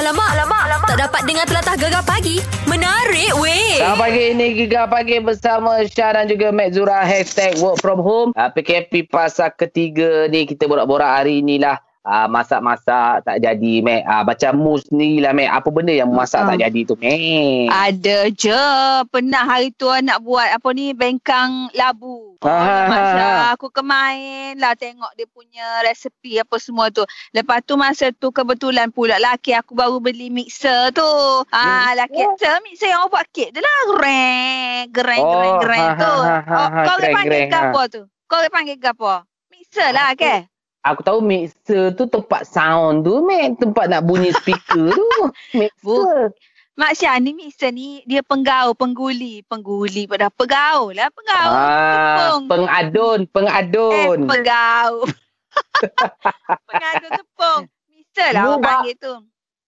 Alamak, alamak, alamak. Tak dapat dengar telatah gegar pagi. Menarik weh. Selamat pagi ini Giga Pagi bersama Syah dan juga Mek Zura Hashtag work from home uh, PKP pasal ketiga ni kita borak-borak hari inilah uh, Masak-masak tak jadi Mek uh, Macam mus ni lah Mek Apa benda yang masak Ah. tak jadi tu Mek Ada je. Pernah hari tu nak buat apa ni bengkang labu. Ah, ah, Masa ah. aku kemain lah tengok dia punya resepi apa semua tu. Lepas tu masa tu kebetulan pula laki aku baru beli mixer tu. Ah laki mixer, mixer yang orang buat kek tu lah. Gereng, gereng, Oh, gereng, gereng ha, tu. ha, ha, ha, Oh, ha, kau gereng, panggil gereng, gapo tu? Kau panggil gapo? Mixer lah ke? Aku tahu mixer tu tempat sound tu Mek Tempat nak bunyi speaker tu Mixer Mak Syah ni mixer ni dia penggaul, pengguli. Pengguli pada pegaul lah. Pegaul. ah, tepung. Pengadun Eh, Pengadun pegau. Pengadu tepung. Mixer lah orang panggil tu.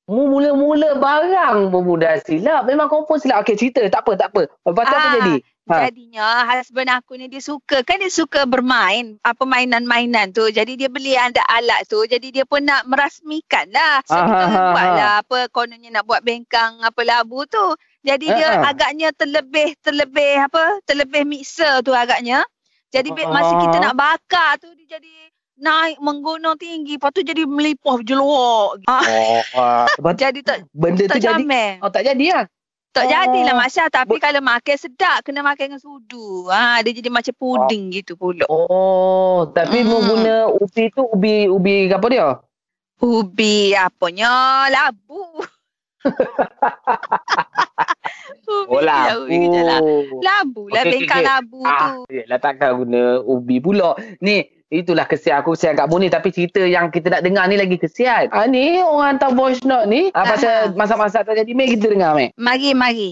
Mu mula-mula barang dah silap. Memang confirm silap. Okey, cerita. Tak apa, tak apa. Lepas tu apa Ah, jadi? Ha. Jadinya husband aku ni dia suka. Kan dia suka bermain. Apa mainan-mainan tu. Jadi dia beli ada alat tu. Jadi dia pun nak merasmikan lah. So Ah, kita ah, ah, buat ah. lah apa kononnya nak buat bengkang apa labu tu. Jadi dia Ah, ah. agaknya terlebih, terlebih apa, terlebih mixer tu agaknya. Jadi bi- masa kita Ah. nak bakar tu dia jadi naik menggunung tinggi. Lepas tu jadi melipah jeluak. Oh, tu jadi tak benda tu tak jadi. jamin. Oh, tak jadi lah. Tak Oh. jadilah Mak Syah. Tapi kalau makan sedap, kena makan dengan sudu. Ha, dia jadi macam puding gitu pula. Oh, tapi Hmm. mu guna ubi tu ubi ubi apa dia? Ubi apanya? Labu. ubi Oh, lah, ubi kejap lah. labu. Labu lah, okey, bengkang okey. labu tu. Ah, yelah takkan guna ubi pula. Ni, itulah kesian aku kesian kat mu ni. Tapi cerita yang kita nak dengar ni lagi kesian. Ah, ni orang hantar voice note ni. Ah, pasal Aha. masak-masak tak jadi. Mek kita dengar, Mek. Mari, mari.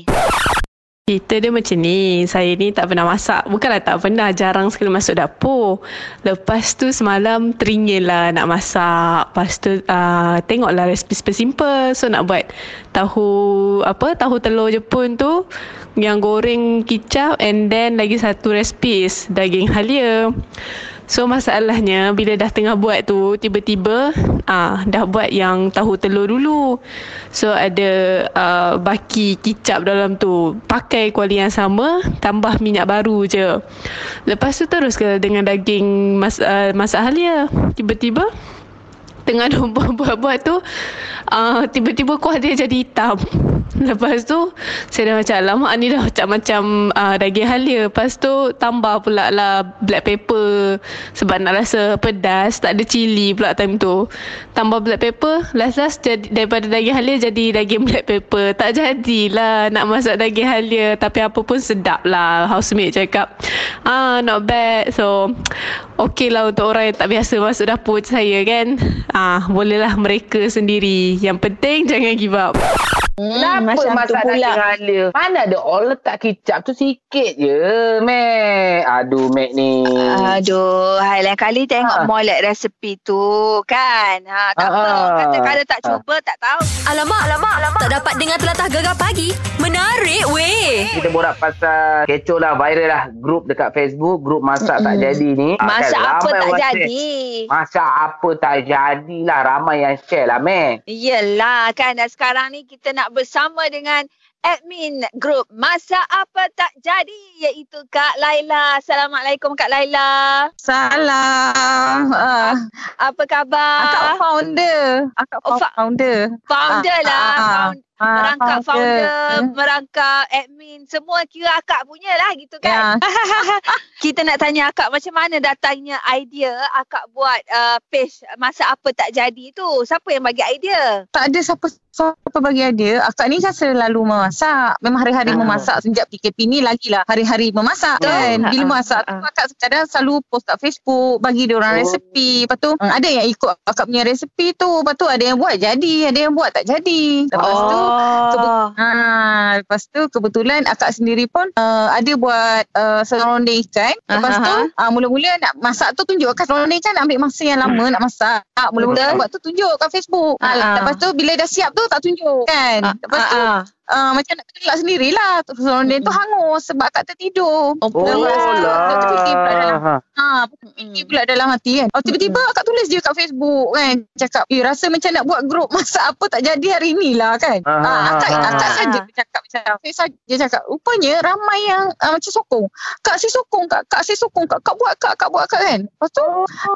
Cerita dia macam ni. Saya ni tak pernah masak. Bukanlah tak pernah. Jarang sekali masuk dapur. Lepas tu semalam teringin lah nak masak. Lepas tu uh, tengoklah resipi simple. So nak buat tahu apa tahu telur Jepun tu yang goreng kicap and then lagi satu resipi is daging halia. So masalahnya bila dah tengah buat tu tiba-tiba ah dah buat yang tahu telur dulu. So ada uh, baki kicap dalam tu. Pakai kuali yang sama tambah minyak baru je. Lepas tu terus ke dengan daging mas, uh, masak halia. Tiba-tiba tengah buat-buat tu uh, tiba-tiba kuah dia jadi hitam. Lepas tu saya dah macam lama ni dah macam-macam uh, daging halia. Lepas tu tambah pula lah black pepper sebab nak rasa pedas. Tak ada cili pula time tu. Tambah black pepper. Last-last jadi, daripada daging halia jadi daging black pepper. Tak jadilah nak masak daging halia. Tapi apa pun sedap lah. Housemate cakap. Ah not bad. So okey lah untuk orang yang tak biasa masuk dapur saya kan. Ah bolehlah mereka sendiri. Yang penting jangan give up. Kenapa macam tu masak pula. daging halia? Mana ada orang letak kicap tu sikit je, Mek. Aduh, Mek ni. Aduh, hai lain kali tengok Ah. molek resepi tu kan. Ha, tak apa. Ah, Orang kata ah. kalau tak cuba tak tahu. Alamak, alamak, alamak. Tak dapat dengar telatah gegar pagi. Menarik weh. Kita borak pasal kecoh lah, viral lah. Grup dekat Facebook, grup masak tak Mm-mm. jadi ni. Ah, Masa kan, apa ramai tak jadi? Masak apa tak jadi lah. Ramai yang share lah, Mek. Yelah kan dan sekarang ni kita nak bersama dengan admin grup Masa Apa Tak Jadi iaitu Kak Laila. Assalamualaikum Kak Laila. Salam. Uh, Apa khabar? akak founder. Akak Oh, founder. Founder Ah, lah. ah, ah. Found, Ah, merangkap founder, merangkap admin. Semua kira akak punya lah gitu kan. Ya. Kita nak tanya akak macam mana datangnya idea akak buat uh, page Masa Apa Tak Jadi tu. Siapa yang bagi idea? Tak ada siapa siapa bagi idea. Akak ni kan selalu memasak. Memang hari-hari Ah. memasak. Sejak PKP ni lagilah hari-hari memasak Betul. kan. Bila Ah, masak tu ah, ah. akak kadang selalu post kat Facebook. Bagi dia orang Oh. resepi. Lepas tu hmm, ada yang ikut akak punya resepi tu. Lepas tu ada yang buat jadi. Ada yang buat tak jadi. Lepas tu oh. Ha, lepas tu kebetulan akak sendiri pun uh, ada buat uh, serondeng ikan. Lepas Aha. tu uh, mula-mula nak masak tu tunjuk kan serondeng ikan nak ambil masa yang lama nak masak. Mula-mula buat tu tunjuk kat Facebook. Ha, Ah, ah. lepas tu bila dah siap tu tak tunjuk kan. Ah, lepas ah, tu ah. Uh, macam nak tergelak sendirilah. Ronda tu hangus sebab akak tertidur. Oh, Oh lah. dia terfikir pula dalam Ha. Ha, fikir pula dalam hati kan. Oh, tiba-tiba akak tulis je kat Facebook kan. Cakap, eh rasa macam nak buat grup masak apa tak jadi hari ni lah kan. Ah, Ha, akak, ah, akak ah. saja cakap macam saya saja cakap. Rupanya ramai yang uh, macam sokong. Kak si sokong kak, kak si sokong kak. Kak buat kak, kak buat kak kan. Lepas tu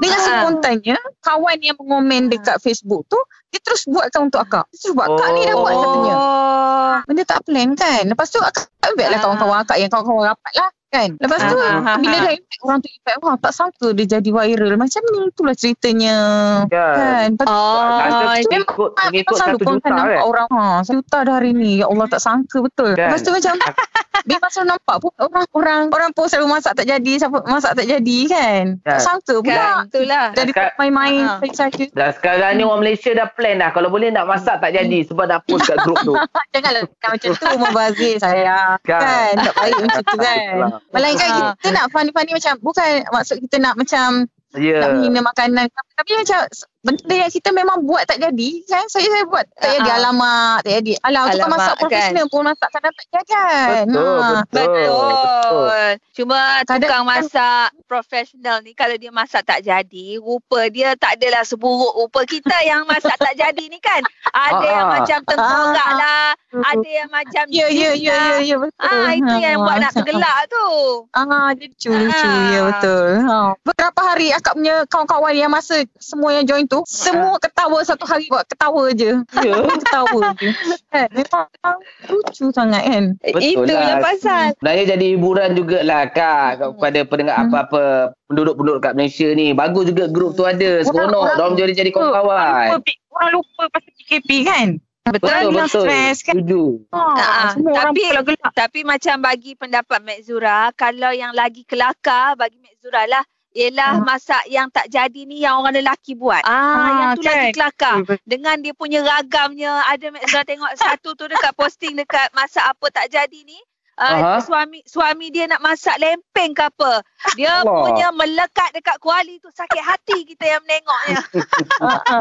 dengan Ah. spontannya kawan yang mengomen dekat Facebook tu dia terus buatkan untuk akak. Dia terus buat kak ni dah buat Oh. katanya. Oh. Benda tak plan kan. Lepas tu akak ambil lah Ah. kawan-kawan akak yang kawan-kawan rapat lah kan. Lepas tu Ah, ah, ah, bila ah. dah impact orang tu impact wah tak sangka dia jadi viral. Macam ni itulah ceritanya. Kan. Kan. Lepas tu Oh. Tu pengikut memang selalu satu juta kan nampak kan? orang ha, satu juta dah hari ni ya Allah tak sangka betul Kan? lepas tu macam memang selalu nampak pun orang orang orang pun selalu masak tak jadi siapa masak tak jadi kan tak Kan. sangka pula Kan, itulah. dari Sekarang- main-main Ah. saja Dan sekarang ni orang Malaysia dah plan dah. Kalau boleh nak masak tak jadi sebab dah post kat grup tu. janganlah macam tu membazir saya Kan. kan tak baik macam tu kan Melainkan Ah. kita nak funny-funny macam bukan maksud kita nak macam Ya. nak menghina makanan tapi, tapi macam benda yang kita memang buat tak jadi kan saya saya buat tak jadi Ah. alamak tak jadi alah tukang Alamak, masak kan. profesional pun masak kadang tak jadi kan Betul, Ha. betul. Betul. Cuma Kadang- tukang masak profesional ni kalau dia masak tak jadi, rupa dia tak adalah seburuk rupa kita yang masak tak jadi ni kan. Ada yang Ah. macam tengkorak Ah. lah, ada yang macam Ya ya jin ya lah. ya ya betul. Ah, itu yang buat nak macam- tergelak tu. Ah, dia lucu lucu Ah. ya betul. Ha. Beberapa hari akak punya kawan-kawan yang masa semua yang join tu semua ketawa satu hari buat ketawa je. Ya, ketawa je. Kan memang lucu sangat kan. Betul Itu lah. pasal. Sebenarnya jadi hiburan jugalah Kak Hmm. kepada pendengar apa-apa penduduk-penduduk kat Malaysia ni. Bagus juga grup tu ada. Seronok. orang- Diorang jadi jadi Orang kawan-kawan. lupa, orang lupa pasal PKP kan. Betul, Orang betul. stres kan. Setuju. Ha, Ah, semua orang tapi- gelak-gelak. Tapi macam bagi pendapat Mek Zura, kalau yang lagi kelakar bagi Mek Zura lah, ialah Hmm. masak yang tak jadi ni yang orang lelaki buat. Ah, Ah, yang tu lagi kan? kelakar. Dengan dia punya ragamnya, ada Mek Zura tengok satu tu dekat posting dekat masak apa tak jadi ni. Uh, Aha. suami suami dia nak masak lempeng ke apa. Dia Allah. punya melekat dekat kuali tu sakit hati kita yang menengoknya. Ha, ha.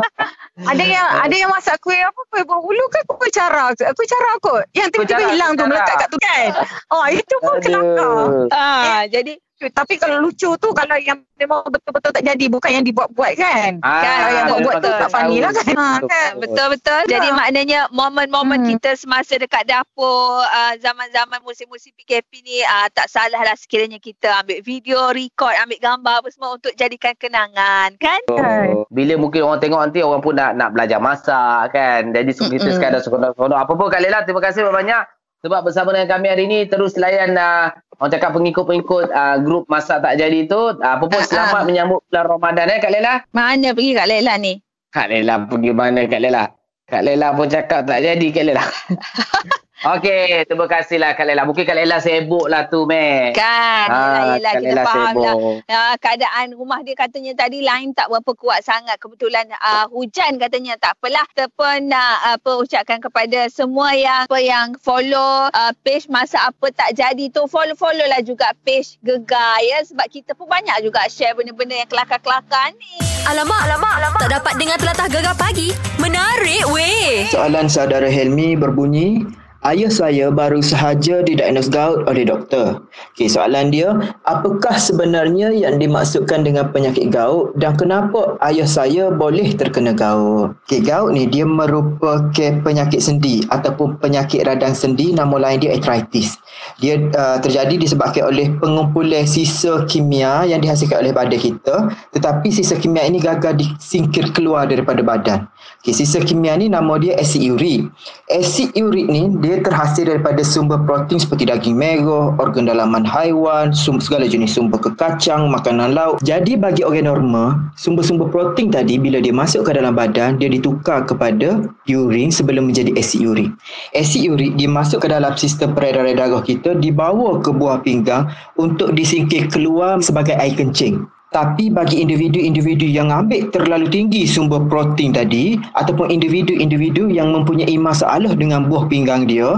ada yang ada yang masak kuih apa kuih berbulu ke kuih cara ke kuih cara kot yang tiba-tiba cara, hilang tu melekat kat tu kan oh itu pun kelakar ah, jadi tapi kalau lucu tu kalau yang memang betul-betul tak jadi bukan yang dibuat-buat kan Ah, Kalau yang buat-buat tu tak funny lah kan. Ha, kan? Betul-betul. Jadi Ya. maknanya momen-momen Hmm. kita semasa dekat dapur uh, zaman-zaman musim-musim PKP ni uh, tak salah lah sekiranya kita ambil video, record, ambil gambar apa semua untuk jadikan kenangan kan? Oh, Bila mungkin orang tengok nanti orang pun nak nak belajar masak kan. Jadi kita sekadar seronok-seronok. Apa pun Kak Lela, terima kasih banyak sebab bersama dengan kami hari ini terus layan uh, orang cakap pengikut-pengikut uh, grup masak tak jadi tu. Uh, apa pun selamat ah. menyambut bulan Ramadan eh Kak Lela. Mana pergi Kak Lela ni? Kak Lela pergi mana Kak Lela? Kak Lela pun cakap tak jadi Kak Lela. Okey, terima kasihlah Kak Lela. Mungkin Kak Lela sibuk lah tu, Mek. Kan, yelah, yelah, Kak kita Lela faham lah. Uh, keadaan rumah dia katanya tadi lain tak berapa kuat sangat. Kebetulan uh, hujan katanya tak apalah. Kita pun nak apa ucapkan kepada semua yang apa yang follow uh, page masa apa tak jadi tu follow-follow lah juga page Gegar ya sebab kita pun banyak juga share benda-benda yang kelakar-kelakar ni. Alamak, alamak, alamak. Tak dapat dengar telatah gegar pagi. Menarik weh. Soalan saudara Helmi berbunyi, Ayah saya baru sahaja didiagnos gout oleh doktor. Okey, soalan dia, apakah sebenarnya yang dimaksudkan dengan penyakit gout dan kenapa ayah saya boleh terkena gout? Okey, gout ni dia merupakan penyakit sendi ataupun penyakit radang sendi, nama lain dia arthritis. Dia uh, terjadi disebabkan oleh pengumpulan sisa kimia yang dihasilkan oleh badan kita, tetapi sisa kimia ini gagal disingkir keluar daripada badan. Okey, sisa kimia ni nama dia asid urik. Asid urik ni dia terhasil daripada sumber protein seperti daging merah, organ dalaman haiwan, segala jenis sumber kekacang, makanan laut. Jadi bagi orang normal, sumber-sumber protein tadi bila dia masuk ke dalam badan, dia ditukar kepada urin sebelum menjadi asid urik. Asid urik dimasuk ke dalam sistem peredaran darah kita, dibawa ke buah pinggang untuk disingkir keluar sebagai air kencing. Tapi bagi individu-individu yang ambil terlalu tinggi sumber protein tadi ataupun individu-individu yang mempunyai masalah dengan buah pinggang dia,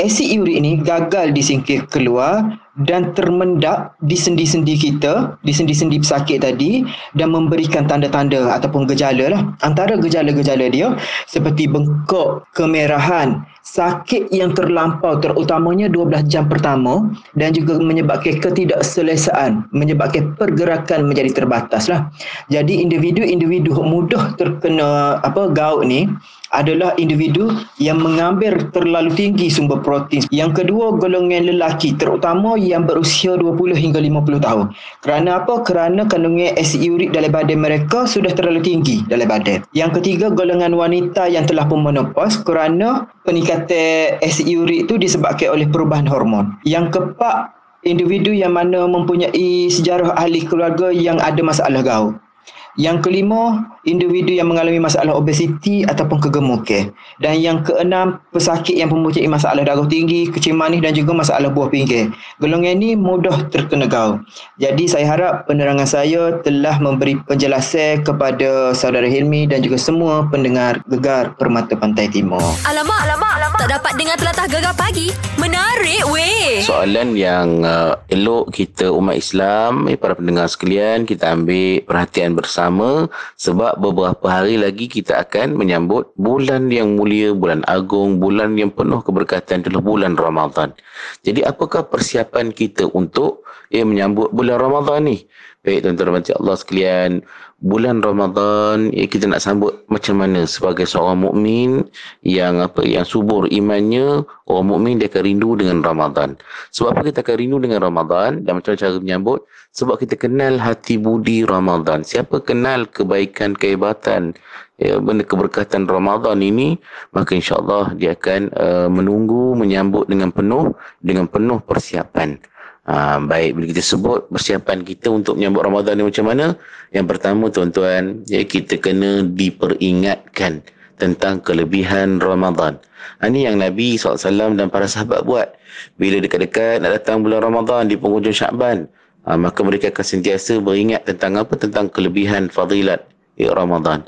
asid urik ni gagal disingkir keluar dan termendak di sendi-sendi kita, di sendi-sendi pesakit tadi dan memberikan tanda-tanda ataupun gejala lah. Antara gejala-gejala dia seperti bengkak, kemerahan, sakit yang terlampau terutamanya 12 jam pertama dan juga menyebabkan ketidakselesaan, menyebabkan pergerakan menjadi terbatas lah. Jadi individu-individu mudah terkena apa gout ni adalah individu yang mengambil terlalu tinggi sumber protein. Yang kedua, golongan lelaki terutama yang berusia 20 hingga 50 tahun. Kerana apa? Kerana kandungan asid urik dalam badan mereka sudah terlalu tinggi dalam badan. Yang ketiga, golongan wanita yang telah pun menopause kerana peningkatan asid urik itu disebabkan oleh perubahan hormon. Yang keempat, individu yang mana mempunyai sejarah ahli keluarga yang ada masalah gaut. Yang kelima, individu yang mengalami masalah obesiti ataupun kegemukan. Dan yang keenam, pesakit yang mempunyai masalah darah tinggi, kecil manis dan juga masalah buah pinggir. Golongan ini mudah terkena gaul. Jadi saya harap penerangan saya telah memberi penjelasan kepada saudara Hilmi dan juga semua pendengar Gegar Permata Pantai Timur. Alamak, alamak, alamak. Tak dapat dengar telatah gegar pagi. Menarik weh. Soalan yang uh, elok kita umat Islam, eh, para pendengar sekalian, kita ambil perhatian bersama sebab beberapa hari lagi kita akan menyambut bulan yang mulia, bulan agung, bulan yang penuh keberkatan adalah bulan Ramadan. Jadi apakah persiapan kita untuk eh, menyambut bulan Ramadan ni? Baik tuan-tuan dan Allah sekalian, bulan Ramadan ya, kita nak sambut macam mana sebagai seorang mukmin yang apa yang subur imannya, orang mukmin dia akan rindu dengan Ramadan. Sebab apa kita akan rindu dengan Ramadan dan macam cara menyambut? Sebab kita kenal hati budi Ramadan. Siapa kenal kebaikan, kehebatan, ya, benda keberkatan Ramadan ini, maka insya-Allah dia akan uh, menunggu menyambut dengan penuh dengan penuh persiapan. Ha, baik bila kita sebut persiapan kita untuk menyambut Ramadan ni macam mana? Yang pertama tuan-tuan ya, kita kena diperingatkan tentang kelebihan Ramadan. Ha, ini yang Nabi SAW dan para sahabat buat. Bila dekat-dekat nak datang bulan Ramadan di penghujung Syakban ha, maka mereka akan sentiasa beringat tentang apa? Tentang kelebihan fadilat ya, Ramadan.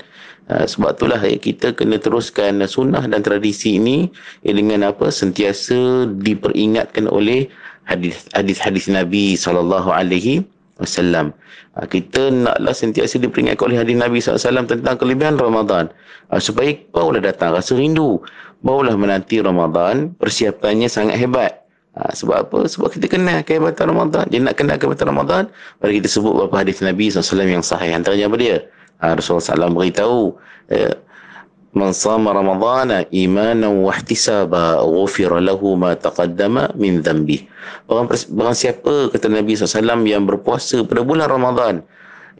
Ha, sebab itulah ya, kita kena teruskan sunnah dan tradisi ini ya, dengan apa? Sentiasa diperingatkan oleh hadis hadis hadis Nabi sallallahu alaihi wasallam. Ha, kita naklah sentiasa diperingatkan oleh hadis Nabi SAW tentang kelebihan Ramadan. Ha, supaya barulah datang rasa rindu. Barulah menanti Ramadan. Persiapannya sangat hebat. Ha, sebab apa? Sebab kita kenal kehebatan Ramadan. Jadi nak kenal kehebatan Ramadan, mari kita sebut beberapa hadis Nabi SAW yang sahih. Antaranya apa dia? Rasulullah SAW beritahu, eh, Sama Ramadana imanan wa ihtisaba ghufira lahu ma taqaddama min dhanbi. Barang, siapa kata Nabi SAW yang berpuasa pada bulan Ramadan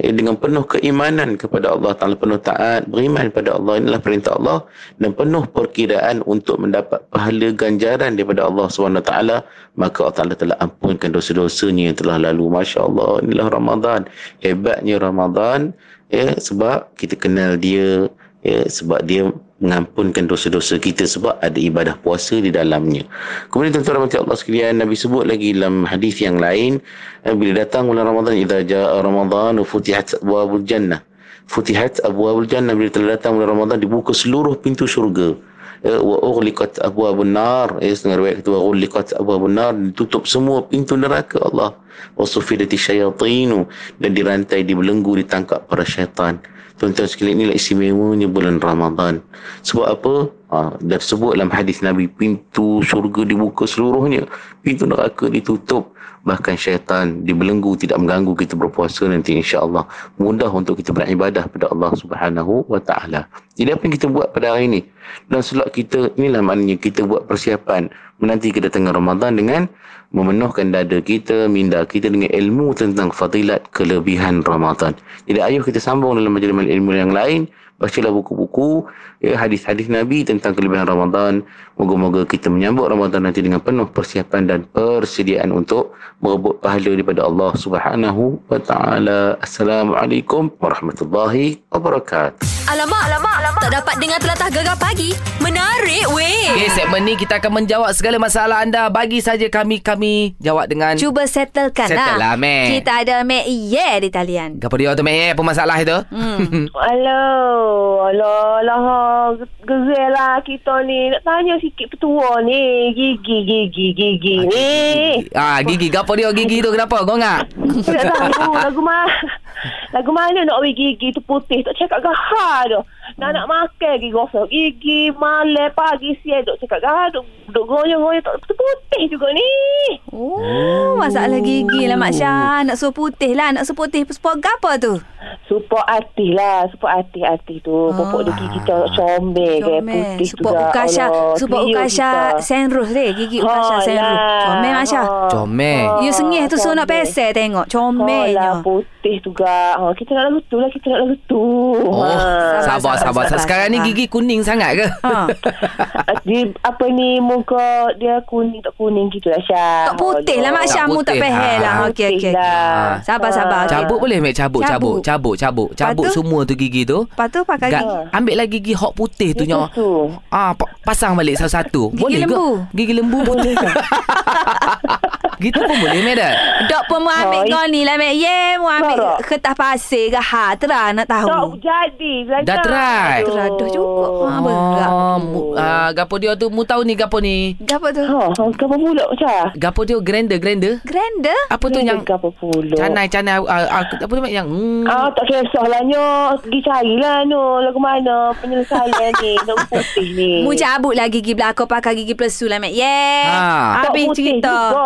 eh, dengan penuh keimanan kepada Allah Taala penuh taat beriman kepada Allah inilah perintah Allah dan penuh perkiraan untuk mendapat pahala ganjaran daripada Allah taala maka Allah Taala telah ampunkan dosa-dosanya yang telah lalu masya-Allah inilah Ramadan hebatnya Ramadan ya sebab kita kenal dia ya, sebab dia mengampunkan dosa-dosa kita sebab ada ibadah puasa di dalamnya. Kemudian tuan-tuan rahmati Allah sekalian, Nabi sebut lagi dalam hadis yang lain, eh, bila datang bulan Ramadan, idza jaa Ramadan futihat abwabul jannah. Futihat abwabul jannah bila telah datang bulan Ramadan dibuka seluruh pintu syurga. Ya, wa ughliqat abwabun nar. Ya, setengah riwayat kata ughliqat abwabun nar ditutup semua pintu neraka Allah. Wa sufidati syayatinu dan dirantai dibelenggu ditangkap para syaitan. Tuan-tuan sekalian inilah istimewanya bulan Ramadan. Sebab apa? Ha, dah sebut dalam hadis Nabi, pintu syurga dibuka seluruhnya. Pintu neraka ditutup. Bahkan syaitan dibelenggu, tidak mengganggu kita berpuasa nanti insya-Allah Mudah untuk kita beribadah pada Allah subhanahu wa ta'ala. Jadi apa yang kita buat pada hari ini? Dan selak kita, inilah maknanya kita buat persiapan menanti kedatangan Ramadan dengan memenuhkan dada kita, minda kita dengan ilmu tentang fadilat kelebihan Ramadan. Jadi ayuh kita sambung dalam majlis ilmu yang lain, bacalah buku-buku ya, hadis-hadis Nabi tentang kelebihan Ramadan. Moga-moga kita menyambut Ramadan nanti dengan penuh persiapan dan persediaan untuk merebut pahala daripada Allah Subhanahu wa taala. Assalamualaikum warahmatullahi wabarakatuh. Alamak, alamak, alamak. Tak dapat dengar telatah gegar pagi. Menarik weh. Okay, segmen ni kita akan menjawab segala masalah anda. Bagi saja kami kami jawab dengan Cuba settlekan Settle lah, Mek. Kita ada Mek Ye di talian. Apa dia tu Mek? Apa masalah itu? Hmm. Alah, alah, alah, gezel lah kita ni. Nak tanya sikit petua ni. Gigi, gigi, gigi ni. Ah, gigi. Apa dia gigi tu? Kenapa? Kau ngak? Nak tahu lagu mana. Lagu mana nak bagi gigi tu putih. Tak cakap gahar tu. Nak nak makan gigi gosok. Gigi, malam, pagi, siang. Duk cakap gahar. Duk, duk goyang-goyang. Tak putih juga ni. Oh, masalah gigi lah Mak Syah. Nak suruh putih lah. Nak suruh putih sport apa tu? Support hati lah. Support hati-hati tu. Ah. Popok dia gigi tu comel. Ke, putih Support juga. Ukasha. Allah, Support Ukasha. Senrus deh. Gigi Ukasha Ha, Senrus. lah. Comel Mak Syah. Ha. Comel. You sengih tu suruh nak pesel tengok. Oh, lah, Comelnya. putih juga. Ha, kita nak lagu tu lah. Kita nak lagu tu. Oh, Ha. sabar, sabar, sabar. sabar, Sekarang ni gigi kuning sangat ke? Ha. Di, apa ni muka dia kuning tak kuning gitu lah Syah. Tak putih lah Syah. Mu tak pehel Ah. lah. Okey, okey. okey. lah. Sabar, sabar. Cabut boleh Mek? Cabut, cabut. Cabut. Cabut, cabut. Cabut Lepas tu? semua tu gigi tu. Lepas tu pakai Ga- gigi. ambil lagi gigi hot putih tu nyawa. Ah, pa- pasang balik satu-satu. Gigi boleh lembu. ke? Gigi lembu putih. gitu pun boleh, Mek dah. Dok pun mu ambil Oh, kau ni lah Mek Ye. Mu ambil Tak. kertas pasir ke ha. Terang nak Tak tahu. jadi. Belajar. Dah try? Aduh. Teraduh juga. Ha, berat. Ah, mu, ah, gapo dia tu mu tahu ni gapo ni? Apa tu? Ha, ha, kenapa pula Syah? Gapo dia grinder grinder? Grander? Apa tu yang Kenapa pula? canai canai ah, ah, apa tu Mek? yang hmm. Ah, tak kisah lah Nyo. Pergi carilah Nyo. Lagu mana penyelesaian ni. Nak putih ni. Mu cabut lah gigi belakang pakai gigi plesu lah Mek Ye. Ha. Tak Habis putih cerita. juga.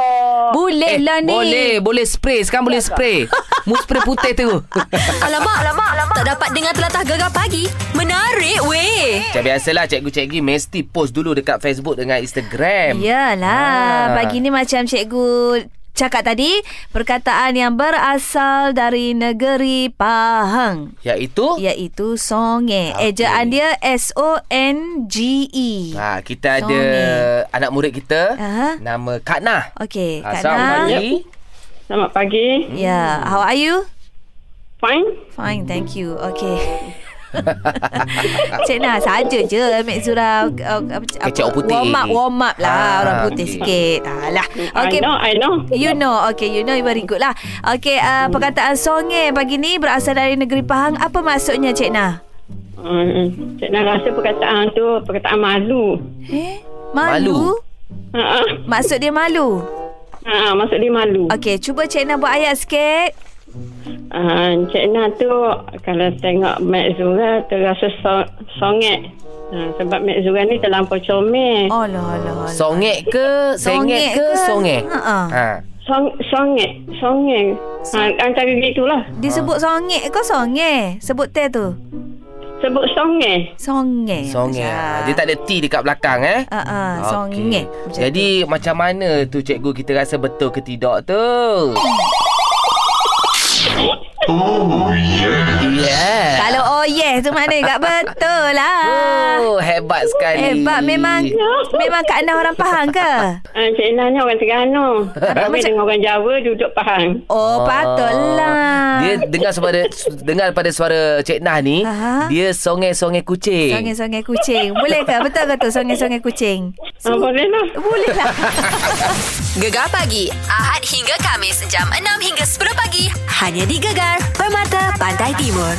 Boleh lah ni. Eh, Boleh, boleh spray. Sekarang boleh spray. mu spray putih tu. Alamak, alamak, alamak. Tak dapat dengar telatah gegar pagi. Menarik weh. Macam biasalah cikgu-cikgu mesti post dulu dekat Facebook dengan Instagram. Yalah. Ah. Pagi ni macam cikgu cakap tadi. Perkataan yang berasal dari negeri Pahang. Iaitu Iaitu songe. Okey. Ejaan dia S-O-N-G-E. Ha, kita ada Songe. anak murid kita Aha. nama Kak Nah. Okey, Kak Assalamualaikum Nah. pagi. Selamat pagi. Ya, how are you? Fine. Fine, thank you. Okay. Cik Nah, saja je Mek Zura uh, apa, Kecap apa, putih. Warm up, warm up lah Ah, Orang putih okey. sikit Alah Okay I know, I know. You know Okay you know very good lah Okay uh, Perkataan songe pagi ni Berasal dari negeri Pahang Apa maksudnya Cik Nah? Hmm, Cik Nak rasa perkataan tu perkataan malu. Eh? Malu. Malu? Ha, Maksud dia malu? ha, maksud dia malu. Okay cuba Cik Nah buat ayat sikit Ha, Cik Nak tu kalau tengok Mek Zura terasa so, songek. Ha, sebab Mek Zura ni terlampau comel. Oh lah lah lah. Songek ke, sengek ke, songek? Ha. Ha. Song, songek, songek. Ha, antara gitulah. Disebut songek ke songe? Sebut teh tu. Sebut songek. Songe. Songek. Ha. Dia tak ada T dekat belakang eh. Ah, ah, songe. Macam Jadi macam mana tu cikgu kita rasa betul ke tidak tu? Oh yeah. Kalau oh yes tu mana tak betul lah. Oh, hebat sekali. Hebat memang memang Kak Nah orang Pahang ke? Ha, Cik Nak ni orang Terengganu. Tapi macam- dengan orang Jawa duduk Pahang. Oh, patutlah. Dia dengar suara dengar pada suara Cik Nah ni, Aha. dia songai-songai kucing. Songe-songe kucing. Boleh ke? Betul ke tu songe-songe kucing? Ha, boleh lah. Boleh lah. Gegar pagi. Ahad hingga Kamis. Jam 6 hingga 10 pagi. Hanya di Gegar. Permata Pantai Timur.